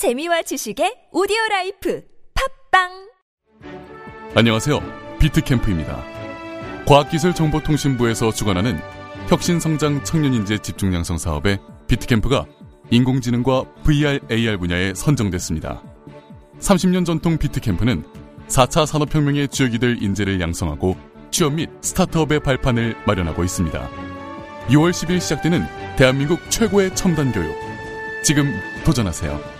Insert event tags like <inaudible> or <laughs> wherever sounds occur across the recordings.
재미와 지식의 오디오 라이프 팟빵 안녕하세요. 비트캠프입니다. 과학기술정보통신부에서 주관하는 혁신성장 청년인재 집중 양성 사업에 비트캠프가 인공지능과 VR, AR 분야에 선정됐습니다. 30년 전통 비트캠프는 4차 산업혁명의 주역이 될 인재를 양성하고 취업 및 스타트업의 발판을 마련하고 있습니다. 6월 10일 시작되는 대한민국 최고의 첨단 교육. 지금 도전하세요.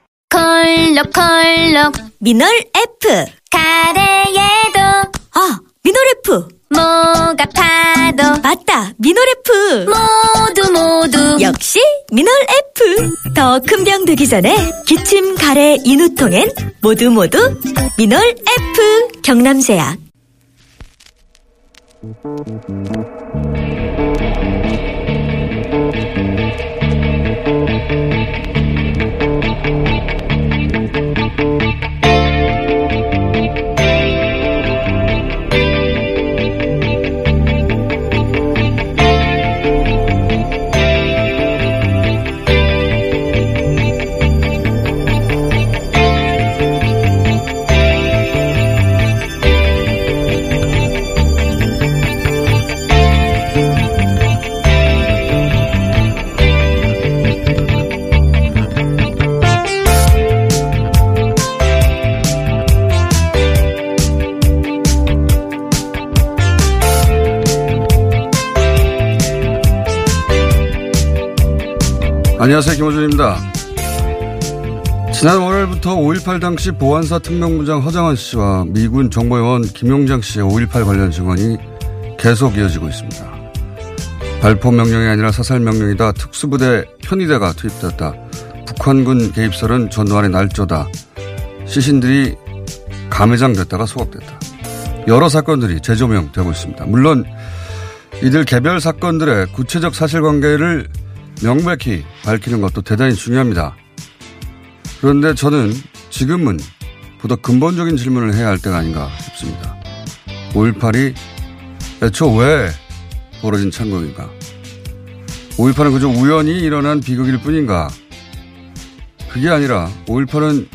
콜록콜록 미놀 F. 가래에도 아 미놀 F. 목 아파도. 맞다 미놀 F. 모두 모두. 역시 미놀 F. 더 큰 병 되기 전에 기침 가래 인후통엔 모두 모두 미널 F. 경남제약 안녕하세요. 김호준입니다. 지난 월요일부터 5.18 당시 보안사 특명부장 허장원 씨와 미군 정보요원 김용장 씨의 5.18 관련 증언이 계속 이어지고 있습니다. 발포 명령이 아니라 사살 명령이다. 특수부대 편의대가 투입됐다. 북한군 개입설은 전두환의 날조다. 시신들이 감회장 됐다가 소각됐다. 여러 사건들이 재조명되고 있습니다. 물론 이들 개별 사건들의 구체적 사실관계를 명백히 밝히는 것도 대단히 중요합니다. 그런데 저는 지금은 보다 근본적인 질문을 해야 할 때가 아닌가 싶습니다. 5.18이 애초 왜 벌어진 창극인가? 5.18은 그저 우연히 일어난 비극일 뿐인가? 그게 아니라 5.18은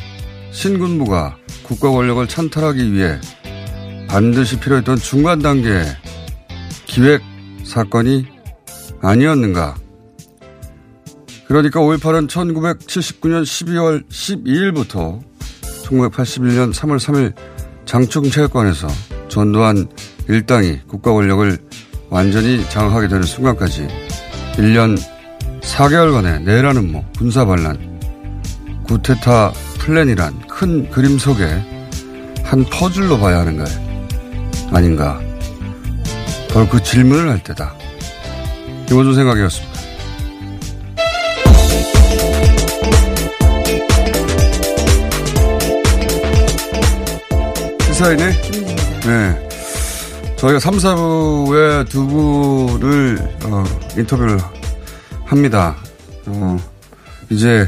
신군부가 국가 권력을 찬탈하기 위해 반드시 필요했던 중간 단계 기획 사건이 아니었는가? 그러니까 5.18은 1979년 12월 12일부터 1981년 3월 3일 장충체육관에서 전두환 일당이 국가 권력을 완전히 장악하게 되는 순간까지 1년 4개월간의 내라는 뭐 군사 반란, 구테타 플랜이란 큰 그림 속에 한 퍼즐로 봐야 하는 거예요. 아닌가. 바로 그 질문을 할 때다. 김원준 생각이었습니다. 시사인의 네. 저희가 3, 4부에 두 분을, 어, 인터뷰를 합니다. 어, 이제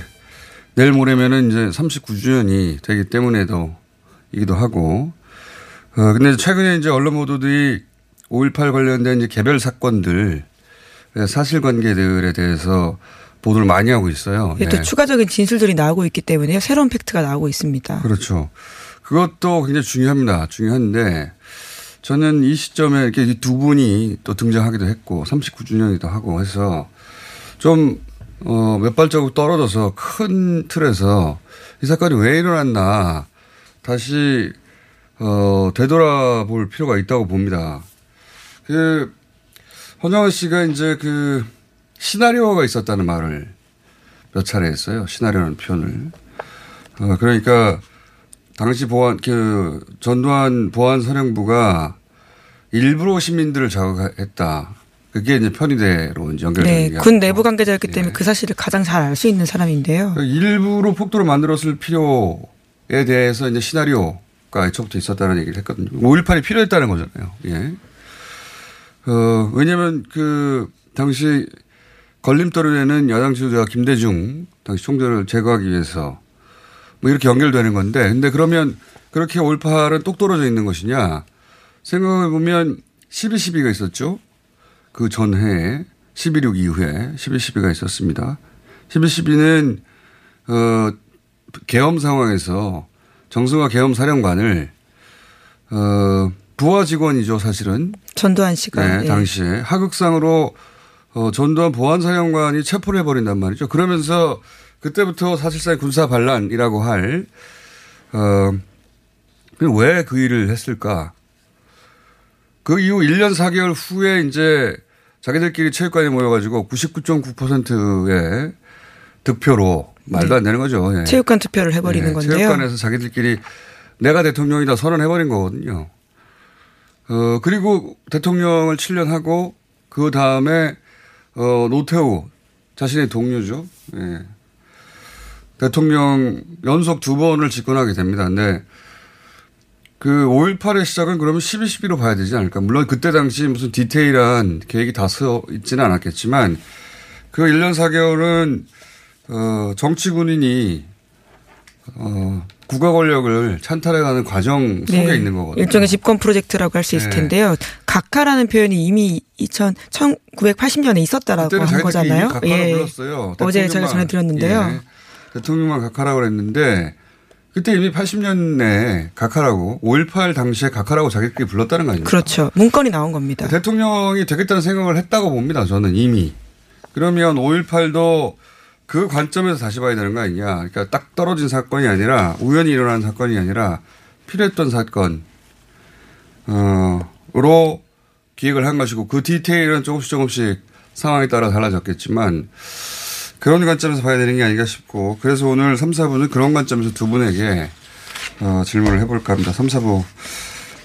내일 모레면은 이제 39주년이 되기 때문에도 이기도 하고, 어, 근데 최근에 이제 언론 보도들이 5.18 관련된 이제 개별 사건들, 사실관계들에 대해서 보도를 많이 하고 있어요. 네. 또 추가적인 진술들이 나오고 있기 때문에 새로운 팩트가 나오고 있습니다. 그렇죠. 그것도 굉장히 중요합니다. 중요한데 저는 이 시점에 이렇게 두 분이 또 등장하기도 했고 39주년이기도 하고 해서 좀, 어, 몇 발자국 떨어져서 큰 틀에서 이 사건이 왜 일어났나 다시, 어, 되돌아볼 필요가 있다고 봅니다. 그, 허정원 씨가 이제 그 시나리오가 있었다는 말을 몇 차례 했어요. 시나리오라는 표현을. 어, 그러니까 당시 보안, 그, 전두환 보안사령부가 일부러 시민들을 자극했다. 그게 이제 편의대로 연결되는 네, 게군 내부 관계자였기 때문에 그 사실을 가장 잘 알 수 있는 사람인데요. 그 일부러 폭도를 만들었을 필요에 대해서 이제 시나리오가 애초부터 있었다는 얘기를 했거든요. 5.18이 필요했다는 거잖아요. 예. 어, 왜냐면 그 당시 걸림돌이 되는 야당 지도자 김대중 당시 총재를 제거하기 위해서 뭐 이렇게 연결되는 건데 근데 그러면 그렇게 5.18은 똑 떨어져 있는 것이냐 생각해 보면 12.12가 있었죠. 그 전해에 12.6 이후에 12.12가 있었습니다. 12.12는 어, 계엄 상황에서 정승화 계엄 사령관을 어, 부하 직원이죠, 사실은. 전두환 씨가 네, 예. 당시에 하극상으로 어, 전두환 보안사령관이 체포를 해버린단 말이죠. 그러면서 그때부터 사실상 군사 반란이라고 할, 어, 왜 그 일을 했을까? 그 이후 1년 4개월 후에 이제 자기들끼리 체육관에 모여가지고 99.9%의 득표로 말도 안 되는 거죠. 예. 체육관 투표를 해버리는 네, 건데요. 체육관에서 자기들끼리 내가 대통령이다 선언해버린 거거든요. 어, 그리고 대통령을 7년 하고 그 다음에 어, 노태우 자신의 동료죠. 예. 대통령 연속 두 번을 집권하게 됩니다. 근데 그 5.18의 시작은 그러면 12, 12로 봐야 되지 않을까. 물론 그때 당시 무슨 디테일한 계획이 다써 있지는 않았겠지만 그 1년 4개월은 어, 정치 군인이 어, 국가 권력을 찬탈해가는 과정 속에 네, 있는 거거든요. 일종의 집권 프로젝트라고 할 수 있을 네. 텐데요. 각하라는 표현이 이미 2000, 1980년에 있었다라고 한 거잖아요. 불렀어요. 어제 제가 전해드렸는데요. 예. 대통령만 각하라고 그랬는데 그때 이미 80년에 각하라고 5.18 당시에 각하라고 자기들끼리 불렀다는 거 아닙니까? 그렇죠. 문건이 나온 겁니다. 대통령이 되겠다는 생각을 했다고 봅니다. 저는 이미. 그러면 5.18도 그 관점에서 다시 봐야 되는 거 아니냐. 그러니까 딱 떨어진 사건이 아니라 우연히 일어난 사건이 아니라 필요했던 사건, 어, 로 기획을 한 것이고 그 디테일은 조금씩 조금씩 상황에 따라 달라졌겠지만 그런 관점에서 봐야 되는 게 아닌가 싶고 그래서 오늘 3, 4부는 그런 관점에서 두 분에게 어, 질문을 해볼까 합니다. 3, 4부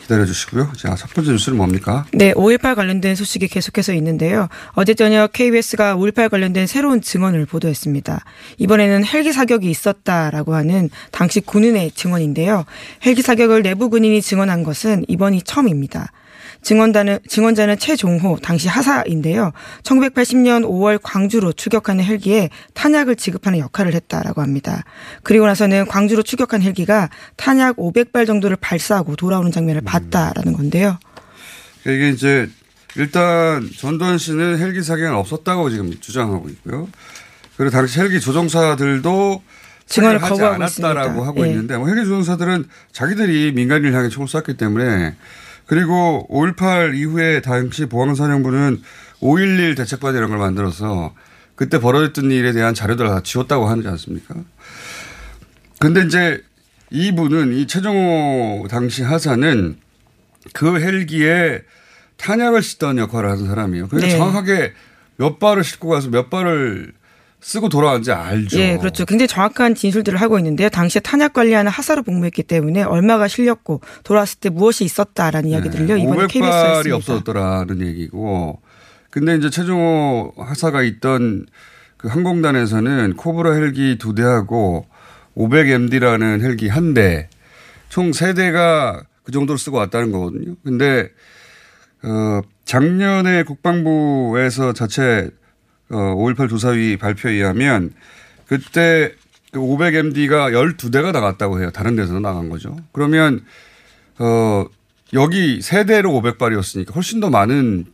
기다려 주시고요. 자, 첫 번째 뉴스는 뭡니까? 네, 5.18 관련된 소식이 계속해서 있는데요. 어제 저녁 KBS가 5.18 관련된 새로운 증언을 보도했습니다. 이번에는 헬기 사격이 있었다라고 하는 당시 군인의 증언인데요. 헬기 사격을 내부 군인이 증언한 것은 이번이 처음입니다. 증언자는, 증언자는 최종호 당시 하사인데요. 1980년 5월 광주로 추격하는 헬기에 탄약을 지급하는 역할을 했다라고 합니다. 그리고 나서는 광주로 추격한 헬기가 탄약 500발 정도를 발사하고 돌아오는 장면을 봤다라는 건데요. 이게 이제 일단 전두환 씨는 헬기 사격은 없었다고 지금 주장하고 있고요. 그리고 당시 헬기 조종사들도 증언을 하지 거부하고 않았다라고 있습니다. 하고 예. 있는데 뭐 헬기 조종사들은 자기들이 민간인을 향해 총을 쐈기 때문에 그리고 5.18 이후에 당시 보안사령부는 5.11 대책반 이런 걸 만들어서 그때 벌어졌던 일에 대한 자료들을 다 지웠다고 하지 않습니까? 근데 이제 이분은 이 최정호 당시 하사는 그 헬기에 탄약을 싣던 역할을 하던 사람이에요. 그래서 네. 정확하게 몇 발을 싣고 가서 몇 발을 쓰고 돌아왔는지 알죠. 예, 그렇죠. 굉장히 정확한 진술들을 하고 있는데요. 당시에 탄약 관리하는 하사로 복무했기 때문에 얼마가 실렸고 돌아왔을 때 무엇이 있었다라는 이야기들을요. 이번에 KBS가 500발이 했습니다. 없어졌더라는 얘기고. 근데 이제 최종호 하사가 있던 그 항공단에서는 코브라 헬기 두 대하고 500MD라는 헬기 한 대, 총 세 대가 그 정도로 쓰고 왔다는 거거든요. 근데 어 작년에 국방부에서 자체 어 5.18 조사위 발표에 의하면 그때 그 500MD가 12대가 나갔다고 해요. 다른 데서 나간 거죠. 그러면 어, 여기 세대로 500발이었으니까 훨씬 더 많은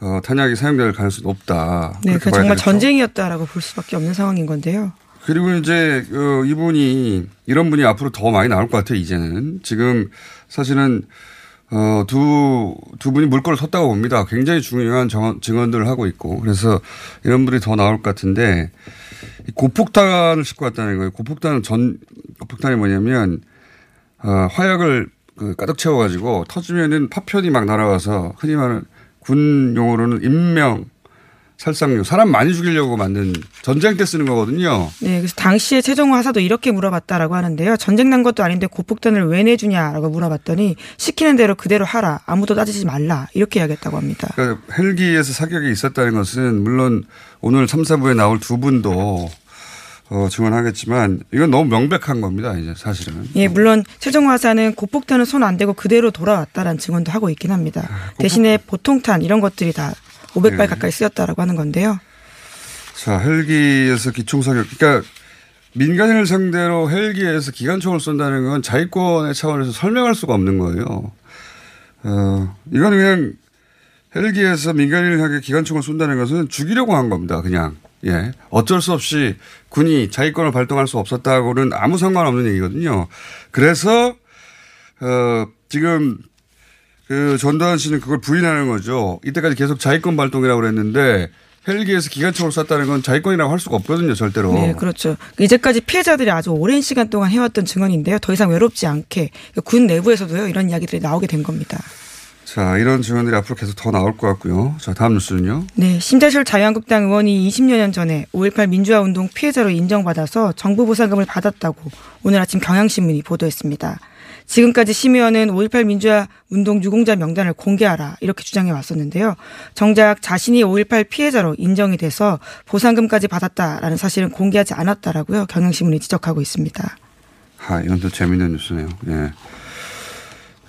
어, 탄약이 사용될 가능성이 높다. 네, 그 정말 되겠죠. 전쟁이었다라고 볼 수밖에 없는 상황인 건데요. 그리고 이제 어, 이분이 이런 분이 앞으로 더 많이 나올 것 같아요. 이제는 지금 사실은 어, 두, 두 분이 물꼬를 섰다고 봅니다. 굉장히 중요한 정원, 증언들을 하고 있고. 그래서 이런 분이 더 나올 것 같은데 이 고폭탄을 싣고 왔다는 거예요. 고폭탄은 전, 고폭탄이 뭐냐면 어, 화약을 그 가득 채워가지고 터지면은 파편이 막 날아와서 흔히 말하는 군 용어로는 인명 살상용 사람 많이 죽이려고 만든 전쟁 때 쓰는 거거든요. 네, 그래서 당시에 최종호 하사도 이렇게 물어봤다라고 하는데요. 전쟁 난 것도 아닌데 고폭탄을 왜 내주냐라고 물어봤더니 시키는 대로 그대로 하라. 아무도 따지지 말라. 이렇게 이야기했다고 합니다. 그러니까 헬기에서 사격이 있었다는 것은 물론 오늘 3, 4부에 나올 두 분도 어, 증언하겠지만 이건 너무 명백한 겁니다. 이제 사실은. 예, 물론 최종호 하사는 고폭탄은 손 안 대고 그대로 돌아왔다라는 증언도 하고 있긴 합니다. 대신에 보통탄 이런 것들이 다 500발 네. 가까이 쓰였다라고 하는 건데요. 자, 헬기에서 기총사격. 그러니까 민간인을 상대로 헬기에서 기관총을 쏜다는 건 자위권의 차원에서 설명할 수가 없는 거예요. 어, 이건 그냥 헬기에서 민간인을 향해 기관총을 쏜다는 것은 죽이려고 한 겁니다. 그냥. 예. 어쩔 수 없이 군이 자위권을 발동할 수 없었다고는 아무 상관없는 얘기거든요. 그래서, 어, 지금 그 전두환 씨는 그걸 부인하는 거죠. 이때까지 계속 자위권 발동이라고 그랬는데 헬기에서 기관총을 쐈다는 건 자위권이라고 할 수가 없거든요, 절대로. 네, 그렇죠. 이제까지 피해자들이 아주 오랜 시간 동안 해왔던 증언인데요. 더 이상 외롭지 않게 군 내부에서도요 이런 이야기들이 나오게 된 겁니다. 자, 이런 증언들이 앞으로 계속 더 나올 것 같고요. 자, 다음 뉴스는요. 네, 심재철 자유한국당 의원이 20여 전에 5.18 민주화 운동 피해자로 인정받아서 정부 보상금을 받았다고 오늘 아침 경향신문이 보도했습니다. 지금까지 심의원은 5.18 민주화 운동 유공자 명단을 공개하라 이렇게 주장해 왔었는데요. 정작 자신이 5.18 피해자로 인정이 돼서 보상금까지 받았다라는 사실은 공개하지 않았다라고요. 경향신문이 지적하고 있습니다. 아, 이건 또 재밌는 뉴스네요. 예.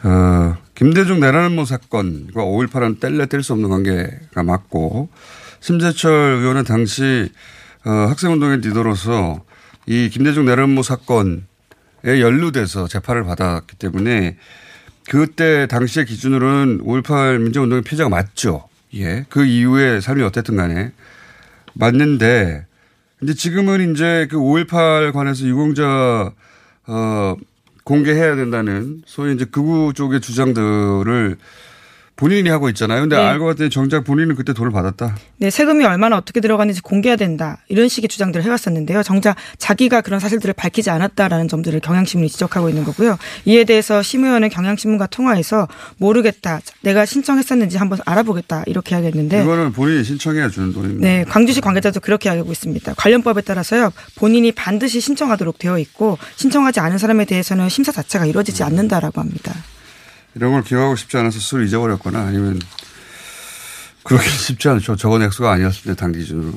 어, 김대중 내란음모 사건과 5.18은 뗄래 뗄 수 없는 관계가 맞고, 심재철 의원은 당시, 어, 학생운동의 리더로서 이 김대중 내란음모 사건에 연루돼서 재판을 받았기 때문에 그때 당시의 기준으로는 5.18 민주운동의 피해자가 맞죠. 예. 그 이후에 삶이 어땠든 간에. 맞는데, 근데 지금은 이제 그 5.18 관해서 유공자, 어, 공개해야 된다는 소위 이제 극우 쪽의 주장들을 본인이 하고 있잖아요. 근데 네. 알고 봤더니 정작 본인은 그때 돈을 받았다. 네, 세금이 얼마나 어떻게 들어갔는지 공개해야 된다. 이런 식의 주장들을 해왔었는데요. 정작 자기가 그런 사실들을 밝히지 않았다라는 점들을 경향신문이 지적하고 있는 거고요. 이에 대해서 심 의원은 경향신문과 통화해서 모르겠다. 내가 신청했었는지 한번 알아보겠다. 이렇게 이야기했는데. 이거는 본인이 신청해야 주는 돈입니다. 네, 광주시 관계자도 그렇게 이야기하고 있습니다. 관련법에 따라서요, 본인이 반드시 신청하도록 되어 있고, 신청하지 않은 사람에 대해서는 심사 자체가 이루어지지 않는다라고 합니다. 이런 걸 기억하고 싶지 않아서 술을 잊어버렸거나 아니면 그렇게 <laughs> 쉽지 않죠. 적은 액수가 아니었을 때 당 기준으로.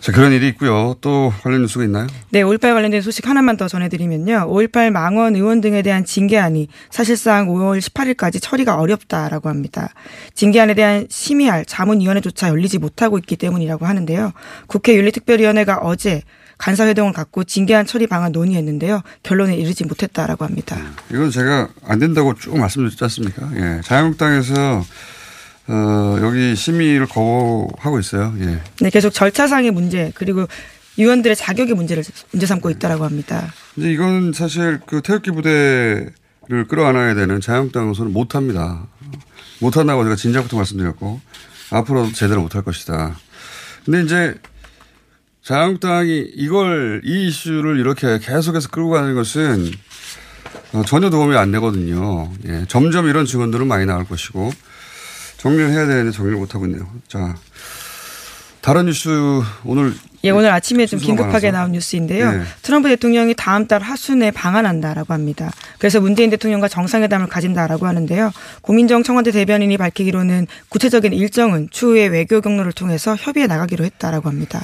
자, 그런 일이 있고요. 또 관련 뉴스가 있나요? 네, 5.18 관련된 소식 하나만 더 전해드리면요. 5.18 망원 의원 등에 대한 징계안이 사실상 5월 18일까지 처리가 어렵다라고 합니다. 징계안에 대한 심의할 자문위원회조차 열리지 못하고 있기 때문이라고 하는데요. 국회 윤리특별위원회가 어제 간사회동을 갖고 징계안 처리 방안 논의했는데요. 결론에 이르지 못했다라고 합니다. 이건 제가 안 된다고 쭉 말씀드렸지 않습니까? 예. 자유한국당에서 어, 여기 심의를 거부하고 있어요. 예. 네, 계속 절차상의 문제 그리고 위원들의 자격의 문제를 문제 삼고 있다라고 합니다. 근데 이건 사실 그 태극기 부대를 끌어안아야 되는 자유한국당으로서는 못합니다. 못한다고 제가 진작부터 말씀드렸고 앞으로도 제대로 못할 것이다. 근데 이제 자유한국당이 이걸 이 이슈를 이렇게 계속해서 끌고 가는 것은 어, 전혀 도움이 안 되거든요. 예, 점점 이런 증언들은 많이 나올 것이고 정리를 해야 되는데 정리를 못 하고 있네요. 자 다른 뉴스 오늘 예, 오늘 아침에 좀 긴급하게 많아서. 나온 뉴스인데요. 네. 트럼프 대통령이 다음 달 하순에 방한한다라고 합니다. 그래서 문재인 대통령과 정상회담을 가진다라고 하는데요. 고민정 청와대 대변인이 밝히기로는 구체적인 일정은 추후에 외교 경로를 통해서 협의해 나가기로 했다라고 합니다.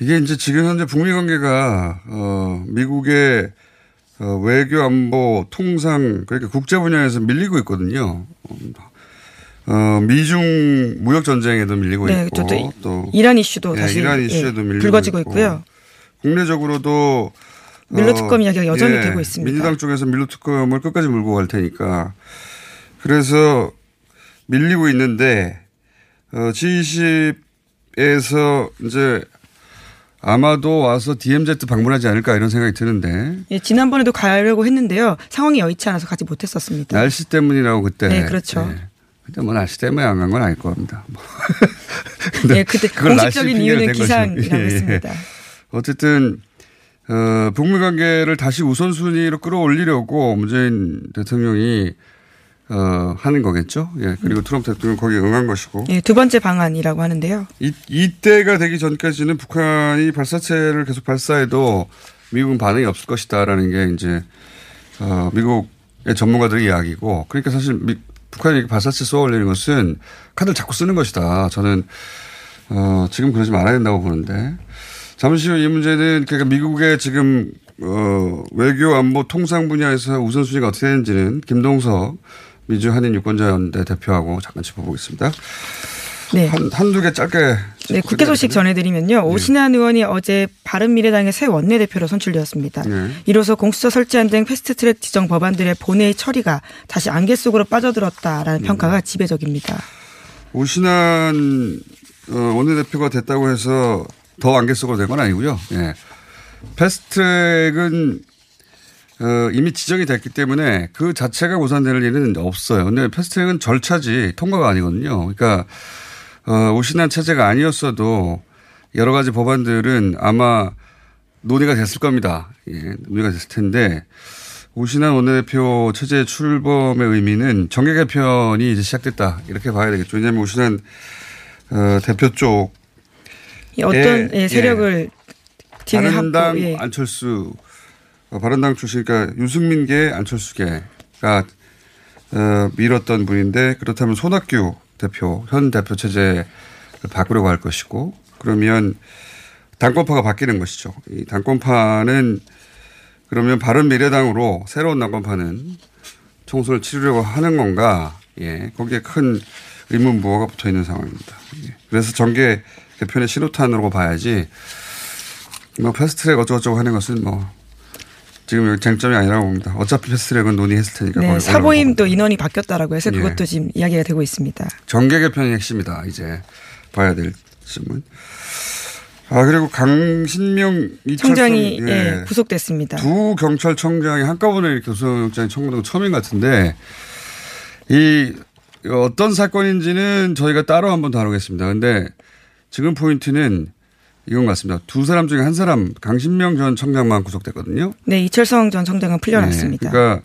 이게 이제 지금 현재 북미 관계가 어 미국의 어, 외교 안보 통상 그러니까 국제 분야에서 밀리고 있거든요. 어 미중 무역 전쟁에도 밀리고 네, 있고 또, 또또 이란 이슈도 예, 다시 이란 예, 이슈에도 밀리고 불거지고 있고. 있고요. 국내적으로도 밀로 어, 특검 이야기가 여전히 예, 되고 있습니다. 민주당 쪽에서 밀로 특검을 끝까지 물고 갈 테니까 그래서 밀리고 있는데 어, G20에서 이제 아마도 와서 DMZ 방문하지 않을까 이런 생각이 드는데 예, 지난번에도 가려고 했는데요. 상황이 여의치 않아서 가지 못했었습니다. 날씨 때문이라고 그때. 네, 그렇죠. 예. 근데 뭐 날씨 때문에 안 간 건 아닐 겁니다. 뭐. 예, <laughs> 그때 그걸 날씨 공식적인 이유는. 기상이라고 예, 예. 했습니다. 어쨌든 어, 북미 관계를 다시 우선순위로 끌어올리려고 문재인 대통령이 어, 하는 거겠죠. 예. 그리고 트럼프 대통령 거기에 응한 것이고. 예, 두 번째 방안이라고 하는데요. 이, 이때가 되기 전까지는 북한이 발사체를 계속 발사해도 미국은 반응이 없을 것이다라는 게 이제, 어, 미국의 전문가들의 이야기고 그러니까 사실 미, 북한이 발사체 쏘아 올리는 것은 카드를 자꾸 쓰는 것이다. 저는, 어, 지금 그러지 말아야 된다고 보는데 잠시 후 이 문제는 그러니까 미국의 지금 어, 외교 안보 통상 분야에서 우선순위가 어떻게 되는지는 김동석 미주 한인 유권자연대 대표하고 잠깐 짚어보겠습니다. 네. 한, 한두 개 짧게. 네, 국회 소식 전해드리면요. 오신환 의원이 어제 바른미래당의 새 원내대표로 선출되었습니다. 네. 이로써 공수처 설치안 등 패스트트랙 지정 법안들의 본회의 처리가 다시 안개 속으로 빠져들었다라는 평가가 지배적입니다. 오신환 어, 원내대표가 됐다고 해서 더 안개 속으로 된 건 아니고요. 예. 패스트트랙은 어, 이미 지정이 됐기 때문에 그 자체가 무산될 일은 없어요. 근데 패스트트랙은 절차지 통과가 아니거든요. 그러니까 어, 오신환 체제가 아니었어도 여러 가지 법안들은 아마 논의가 됐을 겁니다. 예, 논의가 됐을 텐데 오신환 원내대표 체제 출범의 의미는 정계 개편이 이제 시작됐다 이렇게 봐야 되겠죠. 왜냐하면 오신환 어, 대표 쪽 어떤 예, 예, 세력을 뒤에 바른당 합고 예. 안철수 어, 바른당 출신 그러니까 유승민계 안철수계가 어, 밀었던 분인데 그렇다면 손학규 대표 현 대표 체제를 바꾸려고 할 것이고 그러면 당권파가 바뀌는 것이죠. 이 당권파는 그러면 바른 미래당으로 새로운 당권파는 총선을 치르려고 하는 건가? 예, 거기에 큰 의문부호가 붙어 있는 상황입니다. 예. 그래서 정계 개편의 신호탄으로 봐야지 뭐 패스트트랙 어쩌고저쩌고 하는 것은 뭐 지금 여기 쟁점이 아니라고 봅니다. 어차피 패스트트랙은 논의했을 테니까. 네, 사보임도 인원이 바뀌었다라고 해서 예. 그것도 지금 이야기가 되고 있습니다. 정계 개편이 핵심이다. 이제 봐야 될 질문. 아 그리고 강신명 이철성 청장이 예. 예, 구속됐습니다. 두 경찰청장이 한꺼번에 구속영장이 청구된 건 처음인 것 같은데 이 어떤 사건인지는 저희가 따로 한번 다루겠습니다. 근데 지금 포인트는 이건 같습니다. 두 사람 중에 한 사람 강신명 전 청장만 구속됐거든요. 네, 이철성 전 청장은 풀려났습니다. 네, 그러니까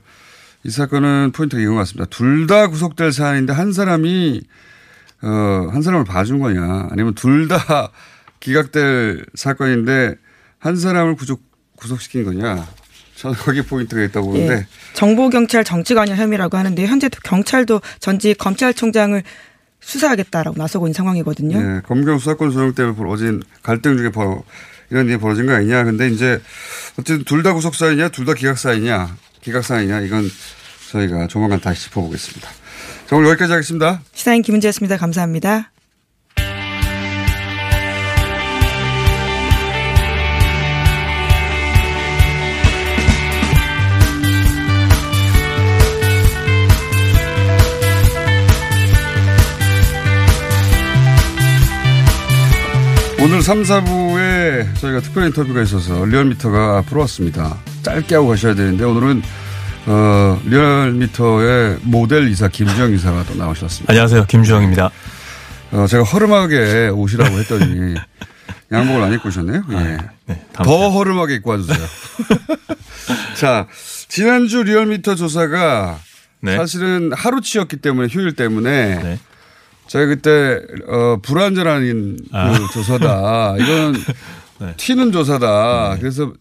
이 사건은 포인트가 이건 같습니다. 둘 다 구속될 사안인데 한 사람이 어, 한 사람을 봐준 거냐 아니면 둘 다 <laughs> 기각될 사건인데 한 사람을 구속, 구속시킨 거냐. 저는 거기 포인트가 있다고 보는데 예, 정보 경찰 정치 관여 혐의라고 하는데 현재 경찰도 전직 검찰총장을 수사하겠다라고 나서고 있는 상황이거든요. 예, 검경 수사권 조정 때문에 벌어진 갈등 중에 벌어, 이런 일이 벌어진 거 아니냐. 근데 이제 어쨌든 둘 다 구속사이냐, 둘 다 기각사이냐, 기각사이냐, 이건 저희가 조만간 다시 짚어보겠습니다. 자, 오늘 여기까지 하겠습니다. 시사인 김은지였습니다. 감사합니다. 오늘 3, 4부에 저희가 특별 인터뷰가 있어서 리얼미터가 앞으로 왔습니다. 짧게 하고 가셔야 되는데 오늘은 어, 리얼미터의 모델 이사 김주영 이사가 또 나오셨습니다. 안녕하세요. 김주영입니다. 어, 제가 허름하게 오시라고 했더니 <laughs> 양복을 안 입고 오셨네요. 예. 네, 더 허름하게 입고 와주세요. <laughs> 자, 지난주 리얼미터 조사가 네. 사실은 하루치였기 때문에 휴일 때문에 네. 제가 그때 어, 불완전한 아. 그 조사다. <laughs> 이건 네. 튀는 조사다. 그래서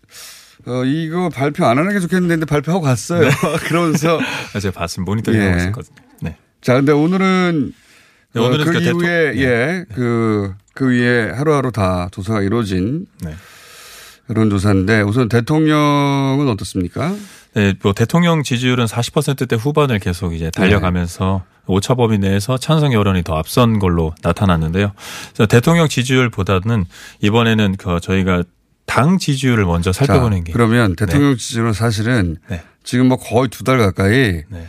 어, 이거 발표 안 하는 게 좋겠는데 발표하고 갔어요. <laughs> 그러면서 <laughs> 아, 제가 봤습니다. 모니터링 하고 예. 있었거든요. 네. 자, 근데 오늘은 네, 어, 오늘은 그그 대통- 이후에 네. 예, 그, 그 위에 하루하루 다 조사가 이루어진 네. 그런 조사인데 우선 대통령은 어떻습니까? 네, 뭐 대통령 지지율은 40%대 후반을 계속 이제 달려가면서 오차 범위 내에서 찬성 여론이 더 앞선 걸로 나타났는데요. 대통령 지지율보다는 이번에는 그 저희가 당 지지율을 먼저 살펴보는 자, 게 그러면 대통령 지지율은 사실은 네. 지금 뭐 거의 두 달 가까이 네.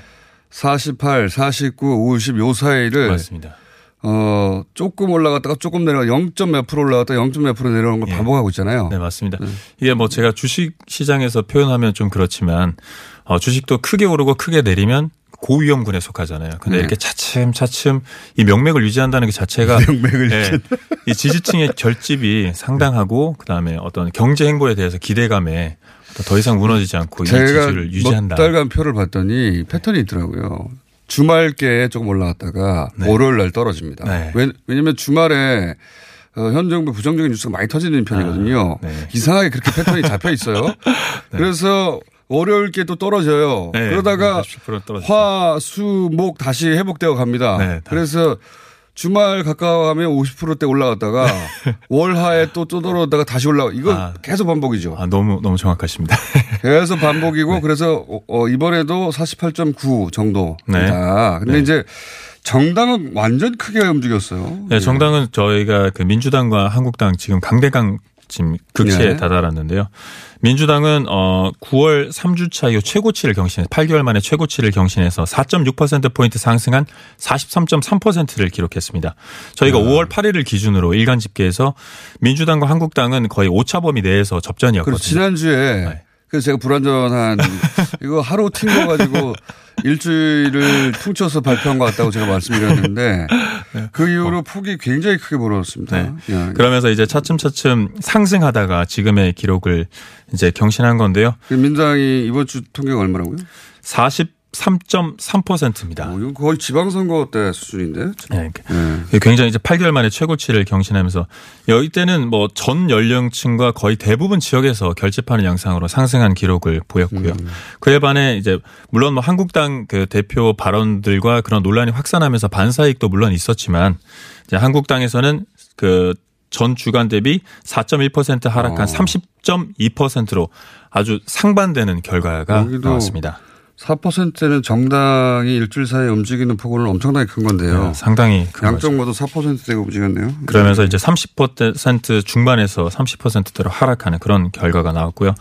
48, 49, 50 요 사이를 맞습니다. 어, 조금 올라갔다가 조금 내려가 0. 몇 프로 올라갔다가 0. 몇 프로 내려오는 걸 예. 반복하고 있잖아요. 네, 맞습니다. 이게 뭐 제가 주식 시장에서 표현하면 좀 그렇지만 어, 주식도 크게 오르고 크게 내리면 고위험군에 속하잖아요. 근데 네. 이렇게 차츰 차츰 이 명맥을 유지한다는 그 자체가 <laughs> 명맥을 네, 이 지지층의 결집이 상당하고 그다음에 어떤 경제 행보에 대해서 기대감에 더 이상 무너지지 않고 이 지지를 몇 유지한다. 달간 표를 봤더니 패턴이 있더라고요. 주말께 조금 올라갔다가 월요일 날 떨어집니다. 네. 왜, 왜냐면 주말에 어, 현 정부 부정적인 뉴스가 많이 터지는 편이거든요. 아, 네. 이상하게 그렇게 패턴이 잡혀 있어요. <laughs> 그래서 월요일께 또 떨어져요. 네, 그러다가 40% 떨어졌죠. 화, 수, 목 다시 회복되어 갑니다. 네, 다- 그래서 주말 가까워가면 50%대 올라갔다가 <laughs> 월하에 또또 떨어졌다가 다시 올라가. 이거 아. 계속 반복이죠. 아, 너무 너무 정확하십니다. <laughs> 계속 반복이고 네. 그래서 어, 어, 이번에도 48.9 정도다. 네. 근데 네. 이제 정당은 완전 크게 움직였어요. 네, 정당은 저희가 그 민주당과 한국당 지금 강대강 지금 극치에 네. 다다랐는데요. 민주당은 어 9월 3주차 이후 최고치를 경신해 8개월 만에 최고치를 경신해서 4.6% 포인트 상승한 43.3%를 기록했습니다. 저희가 5월 8일을 기준으로 일간 집계에서 민주당과 한국당은 거의 오차 범위 내에서 접전이었거든요. 지난주에 네. 그래서 제가 불안전한 <laughs> 이거 하루 튄 거 가지고 일주일을 퉁쳐서 발표한 것 같다고 제가 말씀드렸는데 그 이후로 폭이 굉장히 크게 벌어졌습니다. 네. 예. 그러면서 이제 차츰차츰 상승하다가 지금의 기록을 이제 경신한 건데요. 그 민주당이 이번 주 통계가 얼마라고요? 43.3%입니다. 어, 이거 거의 지방선거 때 수준인데. 네. 네. 굉장히 이제 8개월 만에 최고치를 경신하면서 여기 때는 뭐 전 연령층과 거의 대부분 지역에서 결집하는 양상으로 상승한 기록을 보였고요. 음. 그에 반해 이제 물론 뭐 한국당 그 대표 발언들과 그런 논란이 확산하면서 반사익도 물론 있었지만 이제 한국당에서는 그전 주간 대비 4.1% 하락한 어. 30.2%로 아주 상반되는 결과가 나왔습니다. 4%는 정당이 일주일 사이에 움직이는 폭은 엄청나게 큰 건데요. 네, 상당히 큰 거죠. 양쪽 모두 4%대가 움직였네요. 그러면서 이제 30% 중반에서 30%대로 하락하는 그런 결과가 나왔고요.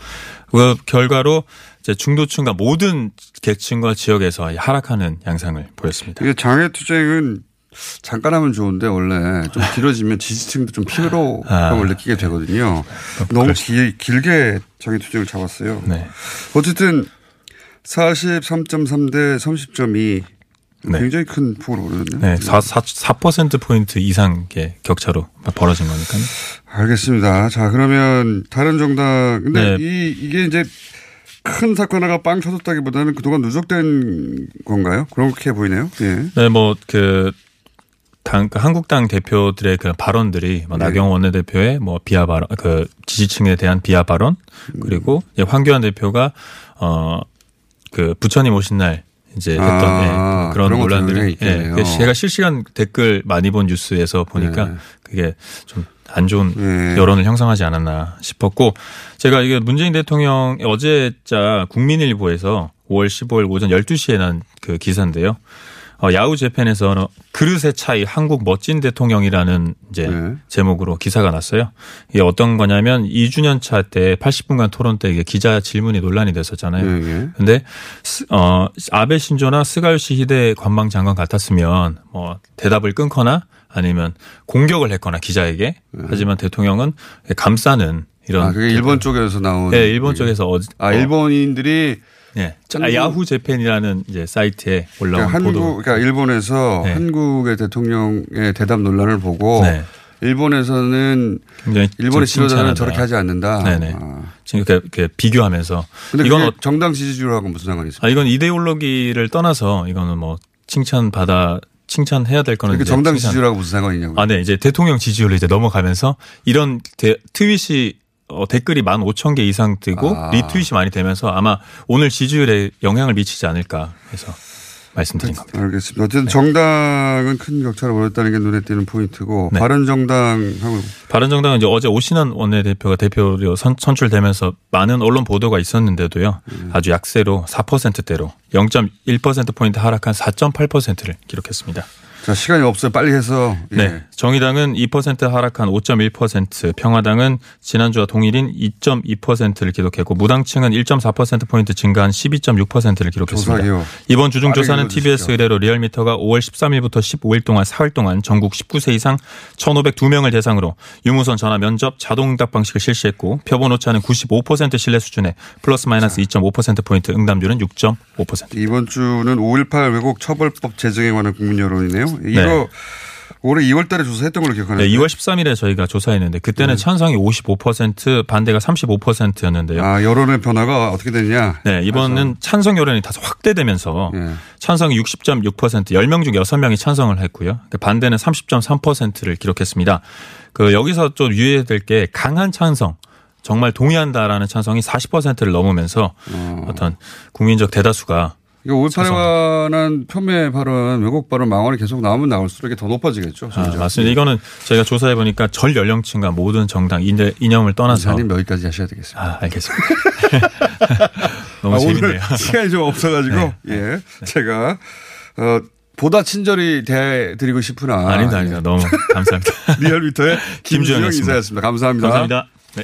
그 결과로 이제 중도층과 모든 계층과 지역에서 하락하는 양상을 보였습니다. 이게 장애 투쟁은 잠깐 하면 좋은데 원래 좀 길어지면 지지층도 좀 피로감을 아. 느끼게 되거든요. 너무 길, 길게 장애 투쟁을 잡았어요. 네. 어쨌든 43.3 대 30.2 네. 굉장히 큰 폭을 오르네요. 네, 4, 4, 4%포인트 이상의 격차로 벌어진 거니까요. 알겠습니다. 자, 그러면 다른 정당. 근데 네. 이, 이게 이제 큰 사건 하나가 빵 터졌다기보다는 그동안 누적된 건가요? 그렇게 보이네요. 예. 네, 뭐, 그, 당, 그 한국당 대표들의 그 발언들이 뭐 네. 나경원 원내대표의 뭐 비하 발언, 그 지지층에 대한 비하 발언, 그리고 이제 황교안 대표가 어, 그 부처님 오신 날 이제 했던 아, 예, 그런 논란들이. 예, 제가 실시간 댓글 많이 본 뉴스에서 보니까 네. 그게 좀 안 좋은 네. 여론을 형성하지 않았나 싶었고 제가 이게 문재인 대통령 어제자 국민일보에서 5월 15일 오전 12시에 난 그 기사인데요. 어, 야후 재팬에서 그릇의 차이 한국 멋진 대통령이라는 이제 네. 제목으로 기사가 났어요. 이게 어떤 거냐면 2주년 차 때 80분간 토론 때 이게 기자 질문이 논란이 됐었잖아요. 예, 예. 근데 스- 어 아베 신조나 스가 요시히데 관방 장관 같았으면 뭐 대답을 끊거나 아니면 공격을 했거나 기자에게 하지만 대통령은 감싸는 이런 네. 아, 그게 일본 쪽에서 나온. 네, 일본. 쪽에서 어, 아, 일본인들이 네. 아, 야후 재팬이라는 이제 사이트에 올라온 그러니까 보도. 한국, 그러니까 일본에서 네. 한국의 대통령의 대답 논란을 보고 네. 일본에서는 굉장히 일본의 좀 지도자는. 저렇게 하지 않는다. 네네. 아. 지금 이렇게, 이렇게 비교하면서 근데 이건 어, 정당 지지율하고 무슨 상관이 있습니까? 아 이건 이데올로기를 떠나서 이거는 뭐 칭찬 받아 칭찬해야 될 거는 그러니까 정당 칭찬. 지지율하고 무슨 상관이냐고. 아, 네. 이제 대통령 지지율로 이제 넘어가면서 이런 대- 트윗이 어, 댓글이 15,000개 이상 뜨고 아. 리트윗이 많이 되면서 아마 오늘 지지율에 영향을 미치지 않을까 해서 말씀드린 겁니다. 알겠습니다. 어쨌든 정당은 큰 격차를 벌였다는 게 눈에 띄는 포인트고 네. 바른정당하고 바른정당은 이제 어제 오신환 원내대표가 대표로 선, 선출되면서 많은 언론 보도가 있었는데도요. 음. 아주 약세로 4%대로 0.1%포인트 하락한 4.8%를 기록했습니다. 자 시간이 없어요. 빨리 해서 예. 네. 정의당은 2% 하락한 5.1%, 평화당은 지난주와 동일인 2.2%를 기록했고 무당층은 1.4%포인트 증가한 12.6%를 기록했습니다. 조사기요. 이번 주중 조사는. TBS 의뢰로 리얼미터가 5월 13일부터 15일 동안 사흘 동안 전국 19세 이상 1,502명을 대상으로 유무선 전화 면접 자동 응답 방식을 실시했고 표본 오차는 95% 신뢰 수준에 플러스 마이너스 2.5%포인트 응답률은 6.5%. 이번 주는 5.18 왜곡 처벌법 제정에 관한 국민 여론이네요. 이거 네. 올해 2월 달에 조사했던 걸로 기억하는데. 네, 2월 13일에 저희가 조사했는데 그때는 찬성이 55% 반대가 35%였는데요. 아, 여론의 변화가 어떻게 됐냐? 네, 이번은 찬성 여론이 다소 확대되면서 예. 찬성이 60.6% 10명 중 6명이 찬성을 했고요. 그 반대는 30.3%를 기록했습니다. 그 여기서 좀 유의해야 될 게 강한 찬성 정말 동의한다라는 찬성이 40%를 넘으면서 어. 떤 국민적 대다수가 이거 5.18에 관한 표매 발언, 왜곡 발언 망언이 계속 나오면 나올수록 더 높아지겠죠. 아, 맞습니다. 이거는 저희가 조사해 보니까 전 연령층과 모든 정당 이념을 떠나서 이사님 여기까지 하셔야 되겠습니다. 아, 알겠습니다. <laughs> 너무 아, 재밌네요. 오늘 시간이 좀 없어가지고 네. 예 제가 어, 보다 친절히 대드리고 싶으나 아닙니다, 아닙니다. 너무 감사합니다. <laughs> 리얼미터의 <laughs> 김주영. 이사였습니다. 감사합니다. 감사합니다. 네.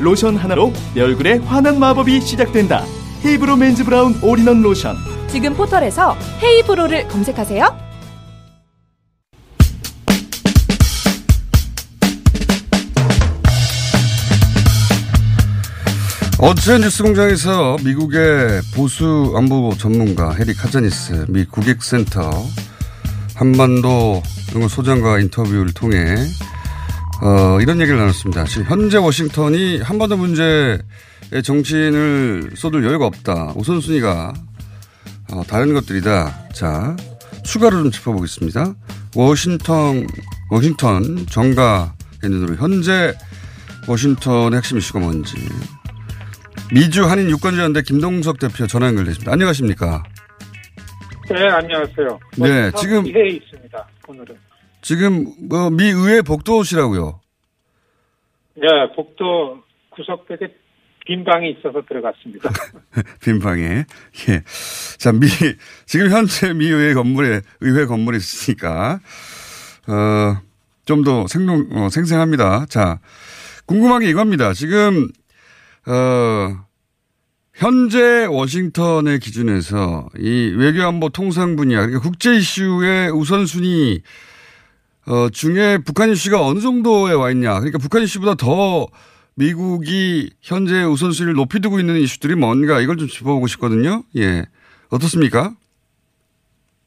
로션 하나로 내 얼굴에 환한 마법이 시작된다. 헤이브로 맨즈 브라운 올인원 로션. 지금 포털에서 헤이브로를 검색하세요. 어제 뉴스공장에서 미국의 보수 안보 전문가 해리 카자니스 미 국익센터 한반도 연구 소장과 인터뷰를 통해 어, 이런 얘기를 나눴습니다. 지금 현재 워싱턴이 한반도 문제에 정신을 쏟을 여유가 없다. 우선순위가 어, 다른 것들이다. 자, 추가로 좀 짚어보겠습니다. 워싱턴, 워싱턴 정가 엔진으로 현재 워싱턴의 핵심 이슈가 뭔지. 미주 한인 유권자연대 김동석 대표 전화 연결됐습니다. 안녕하십니까? 네, 안녕하세요. 네, 지금 회에 있습니다. 오늘은. 지금 뭐 미 의회 복도시라고요. 네, 복도 구석택에 빈 방이 있어서 들어갔습니다. <laughs> 빈 방에. 예. 자, 미 지금 현재 미 의회 건물에 의회 건물에 있으니까 어 좀 더 생동 어, 생생합니다. 자, 궁금한 게 이겁니다. 지금 어 현재 워싱턴의 기준에서 이 외교안보 통상 분야 그러니까 국제 이슈의 우선순위 어, 중에 북한 이슈가 어느 정도에 와 있냐. 그러니까 북한 이슈보다 더 미국이 현재 우선순위를 높이 두고 있는 이슈들이 뭔가 이걸 좀 짚어보고 싶거든요. 예. 어떻습니까?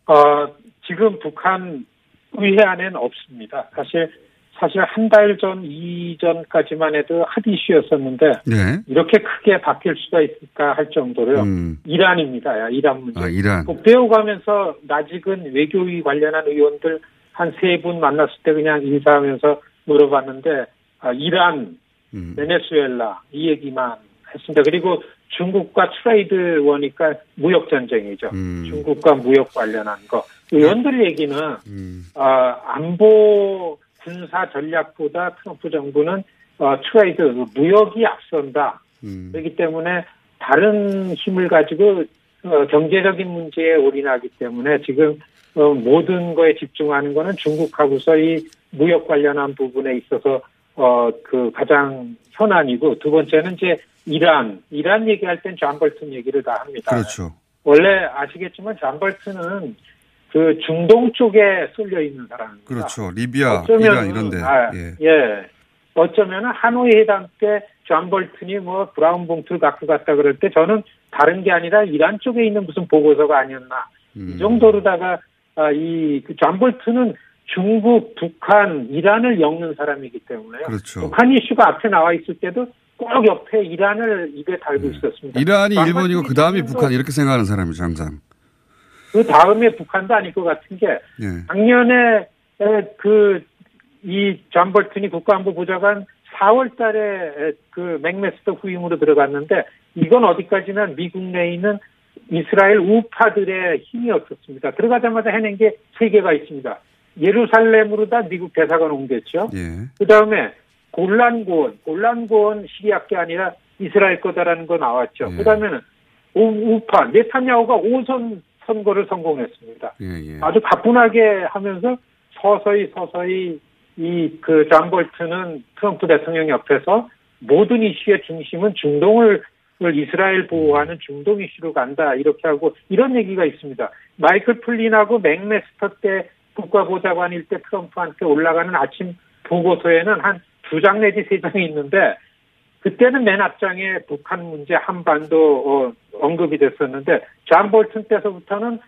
어, 지금 북한 의회 안에는 없습니다. 사실, 사실 한 달 전, 이전까지만 해도 핫 이슈였었는데, 네. 이렇게 크게 바뀔 수가 있을까 할 정도로요. 음. 이란입니다. 이란 문제. 아, 이란. 뭐 배워가면서 나직은 외교위 관련한 의원들 한 세 분 만났을 때 그냥 인사하면서 물어봤는데 아, 이란, 음. 베네수엘라 이 얘기만 했습니다. 그리고 중국과 trade war니까 무역 전쟁이죠. 음. 중국과 무역 관련한 거 의원들 얘기는 음. 어, 안보 군사 전략보다 트럼프 정부는 어, trade 무역이 앞선다. 음. 그렇기 때문에 다른 힘을 가지고 어, 경제적인 문제에 올인하기 때문에 지금 어, 모든 거에 집중하는 거는 중국하고서 이 무역 관련한 부분에 있어서 어, 그 가장 현안이고 두 번째는 이제 이란, 이란 얘기할 땐 존 볼튼 얘기를 다 합니다. 그렇죠. 원래 아시겠지만 존 볼튼은 그 중동 쪽에 쏠려 있는 사람입니다. 그렇죠. 리비아, 어쩌면은, 이란 이런데. 아, 예. 예. 어쩌면 하노이 회담 때 존 볼튼이 뭐 brown 봉투를 갖고 갔다 그럴 때 저는 다른 게 아니라 이란 쪽에 있는 무슨 보고서가 아니었나. 음. 이 정도로다가 아, 이 존 볼튼은 중국, 북한, 이란을 엮는 사람이기 때문에 그렇죠. 북한 이슈가 앞에 나와 있을 때도 꼭 옆에 이란을 입에 달고 있었습니다. 네. 이란이 1번이고 그 다음이 북한 이렇게 생각하는 사람이죠, 항상. 그 다음에 북한도 아닐 것 같은 게 예. 작년에 그 이 존 볼튼이 국가안보 보좌관 4월 달에 그 맥메스터 후임으로 들어갔는데 이건 어디까지나 미국 내에 있는 이스라엘 우파들의 힘이었었습니다. 들어가자마자 해낸 게 세 개가 있습니다. 예루살렘으로 다 미국 대사관 옮겼죠. 예. 그 다음에 골란고원, 골란고원 시리아 게 아니라 이스라엘 거다라는 거 나왔죠. 예. 그 다음에는 우파, 네타냐후가 5선 선거를 성공했습니다. 예, 예. 아주 가뿐하게 하면서 서서히 서서히 이 그 존 볼튼은 트럼프 대통령 옆에서 모든 이슈의 중심은 중동을 이스라엘 보호하는 중동 이슈로 간다 이렇게 하고 이런 얘기가 있습니다. 마이클 플린하고 맥메스터 때 국가보좌관일 때 트럼프한테 올라가는 아침 보고서에는 한 두 장 내지 세 장이 있는데 그때는 맨 앞장에 북한 문제 한반도 어, 언급이 됐었는데 존 볼튼 때서부터는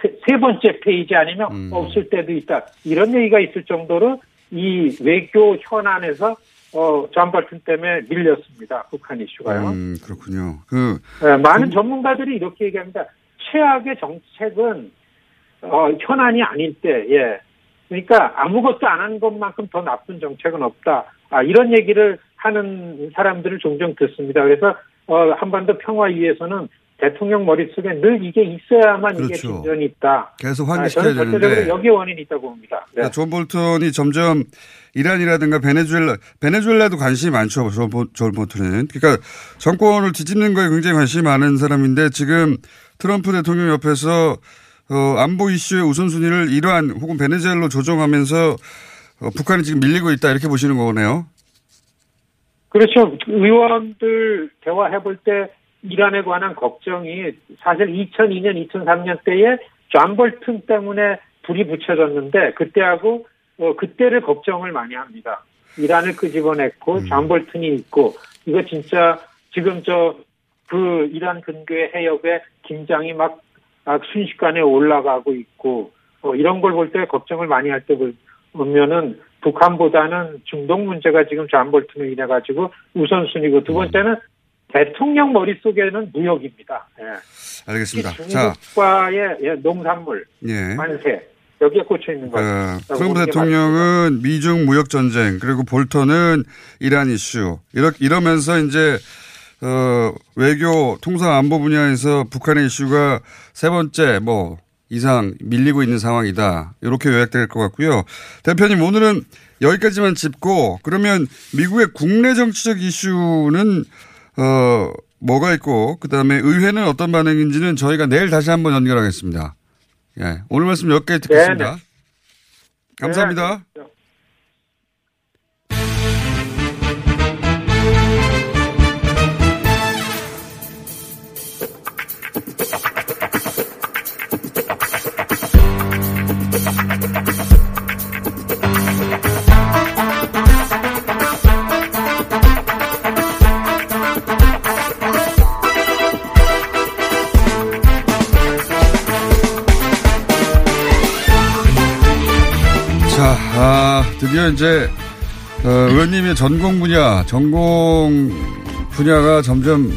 세, 세 번째 페이지 아니면 음. 없을 때도 있다. 이런 얘기가 있을 정도로 이 외교 현안에서 어, 존 볼튼 때문에 밀렸습니다. 북한 이슈가요. 음, 그렇군요. 그, 예, 많은 전문가들이 이렇게 얘기합니다. 최악의 정책은 어, 현안이 아닐 때, 예. 그러니까 아무것도 안 한 것만큼 더 나쁜 정책은 없다. 아, 이런 얘기를 하는 사람들을 종종 듣습니다. 그래서 어, 한반도 평화 위해서는 대통령 머릿속에 늘 이게 있어야만 이게 그렇죠. 진전이 있다. 계속 아, 환기시켜야 저는 절대적으로 되는데. 여기에 원인이 있다고 봅니다. 네. 그러니까 존 볼턴이 점점 이란이라든가 베네수엘라, 베네수엘라도 관심이 많죠. 존, 볼- 존 볼턴은. 그러니까 정권을 뒤집는 거에 굉장히 관심이 많은 사람인데 지금 트럼프 대통령 옆에서 어, 안보 이슈의 우선순위를 이란 혹은 베네수엘라로 조정하면서 어, 북한이 지금 밀리고 있다 이렇게 보시는 거네요. 그렇죠. 의원들 대화해볼 때 이란에 관한 걱정이 사실 2002년, 2003년 때에 존 볼튼 때문에 불이 붙여졌는데 그때하고 어, 그때를 걱정을 많이 합니다. 이란을 끄집어냈고 존 볼튼이 있고 이거 진짜 지금 저 그 이란 근교의 해협에 긴장이 막 아, 순식간에 올라가고 있고 어, 이런 걸 볼 때 걱정을 많이 할 때 보면은 북한보다는 중동 문제가 지금 존 볼튼을 인해 가지고 우선순위고 두 번째는 대통령 머릿속에는 무역입니다. 예. 알겠습니다. 자, 중국과의 예, 농산물 예. 관세 여기에 꽂혀 있는 거죠. 어, 트럼프 대통령은 미중 무역 전쟁 그리고 볼턴은 이란 이슈 이러, 이러면서 이제 어, 외교 통상 안보 분야에서 북한의 이슈가 세 번째 뭐 이상 밀리고 있는 상황이다 이렇게 요약될 것 같고요. 대표님 오늘은 여기까지만 짚고 그러면 미국의 국내 정치적 이슈는 어, 뭐가 있고 그다음에 의회는 어떤 반응인지는 저희가 내일 다시 한번 연결하겠습니다. 예, 오늘 말씀 여기까지 듣겠습니다. 네네. 감사합니다. 자, 드디어 이제, 어, 의원님의 전공 분야, 전공 분야가 점점,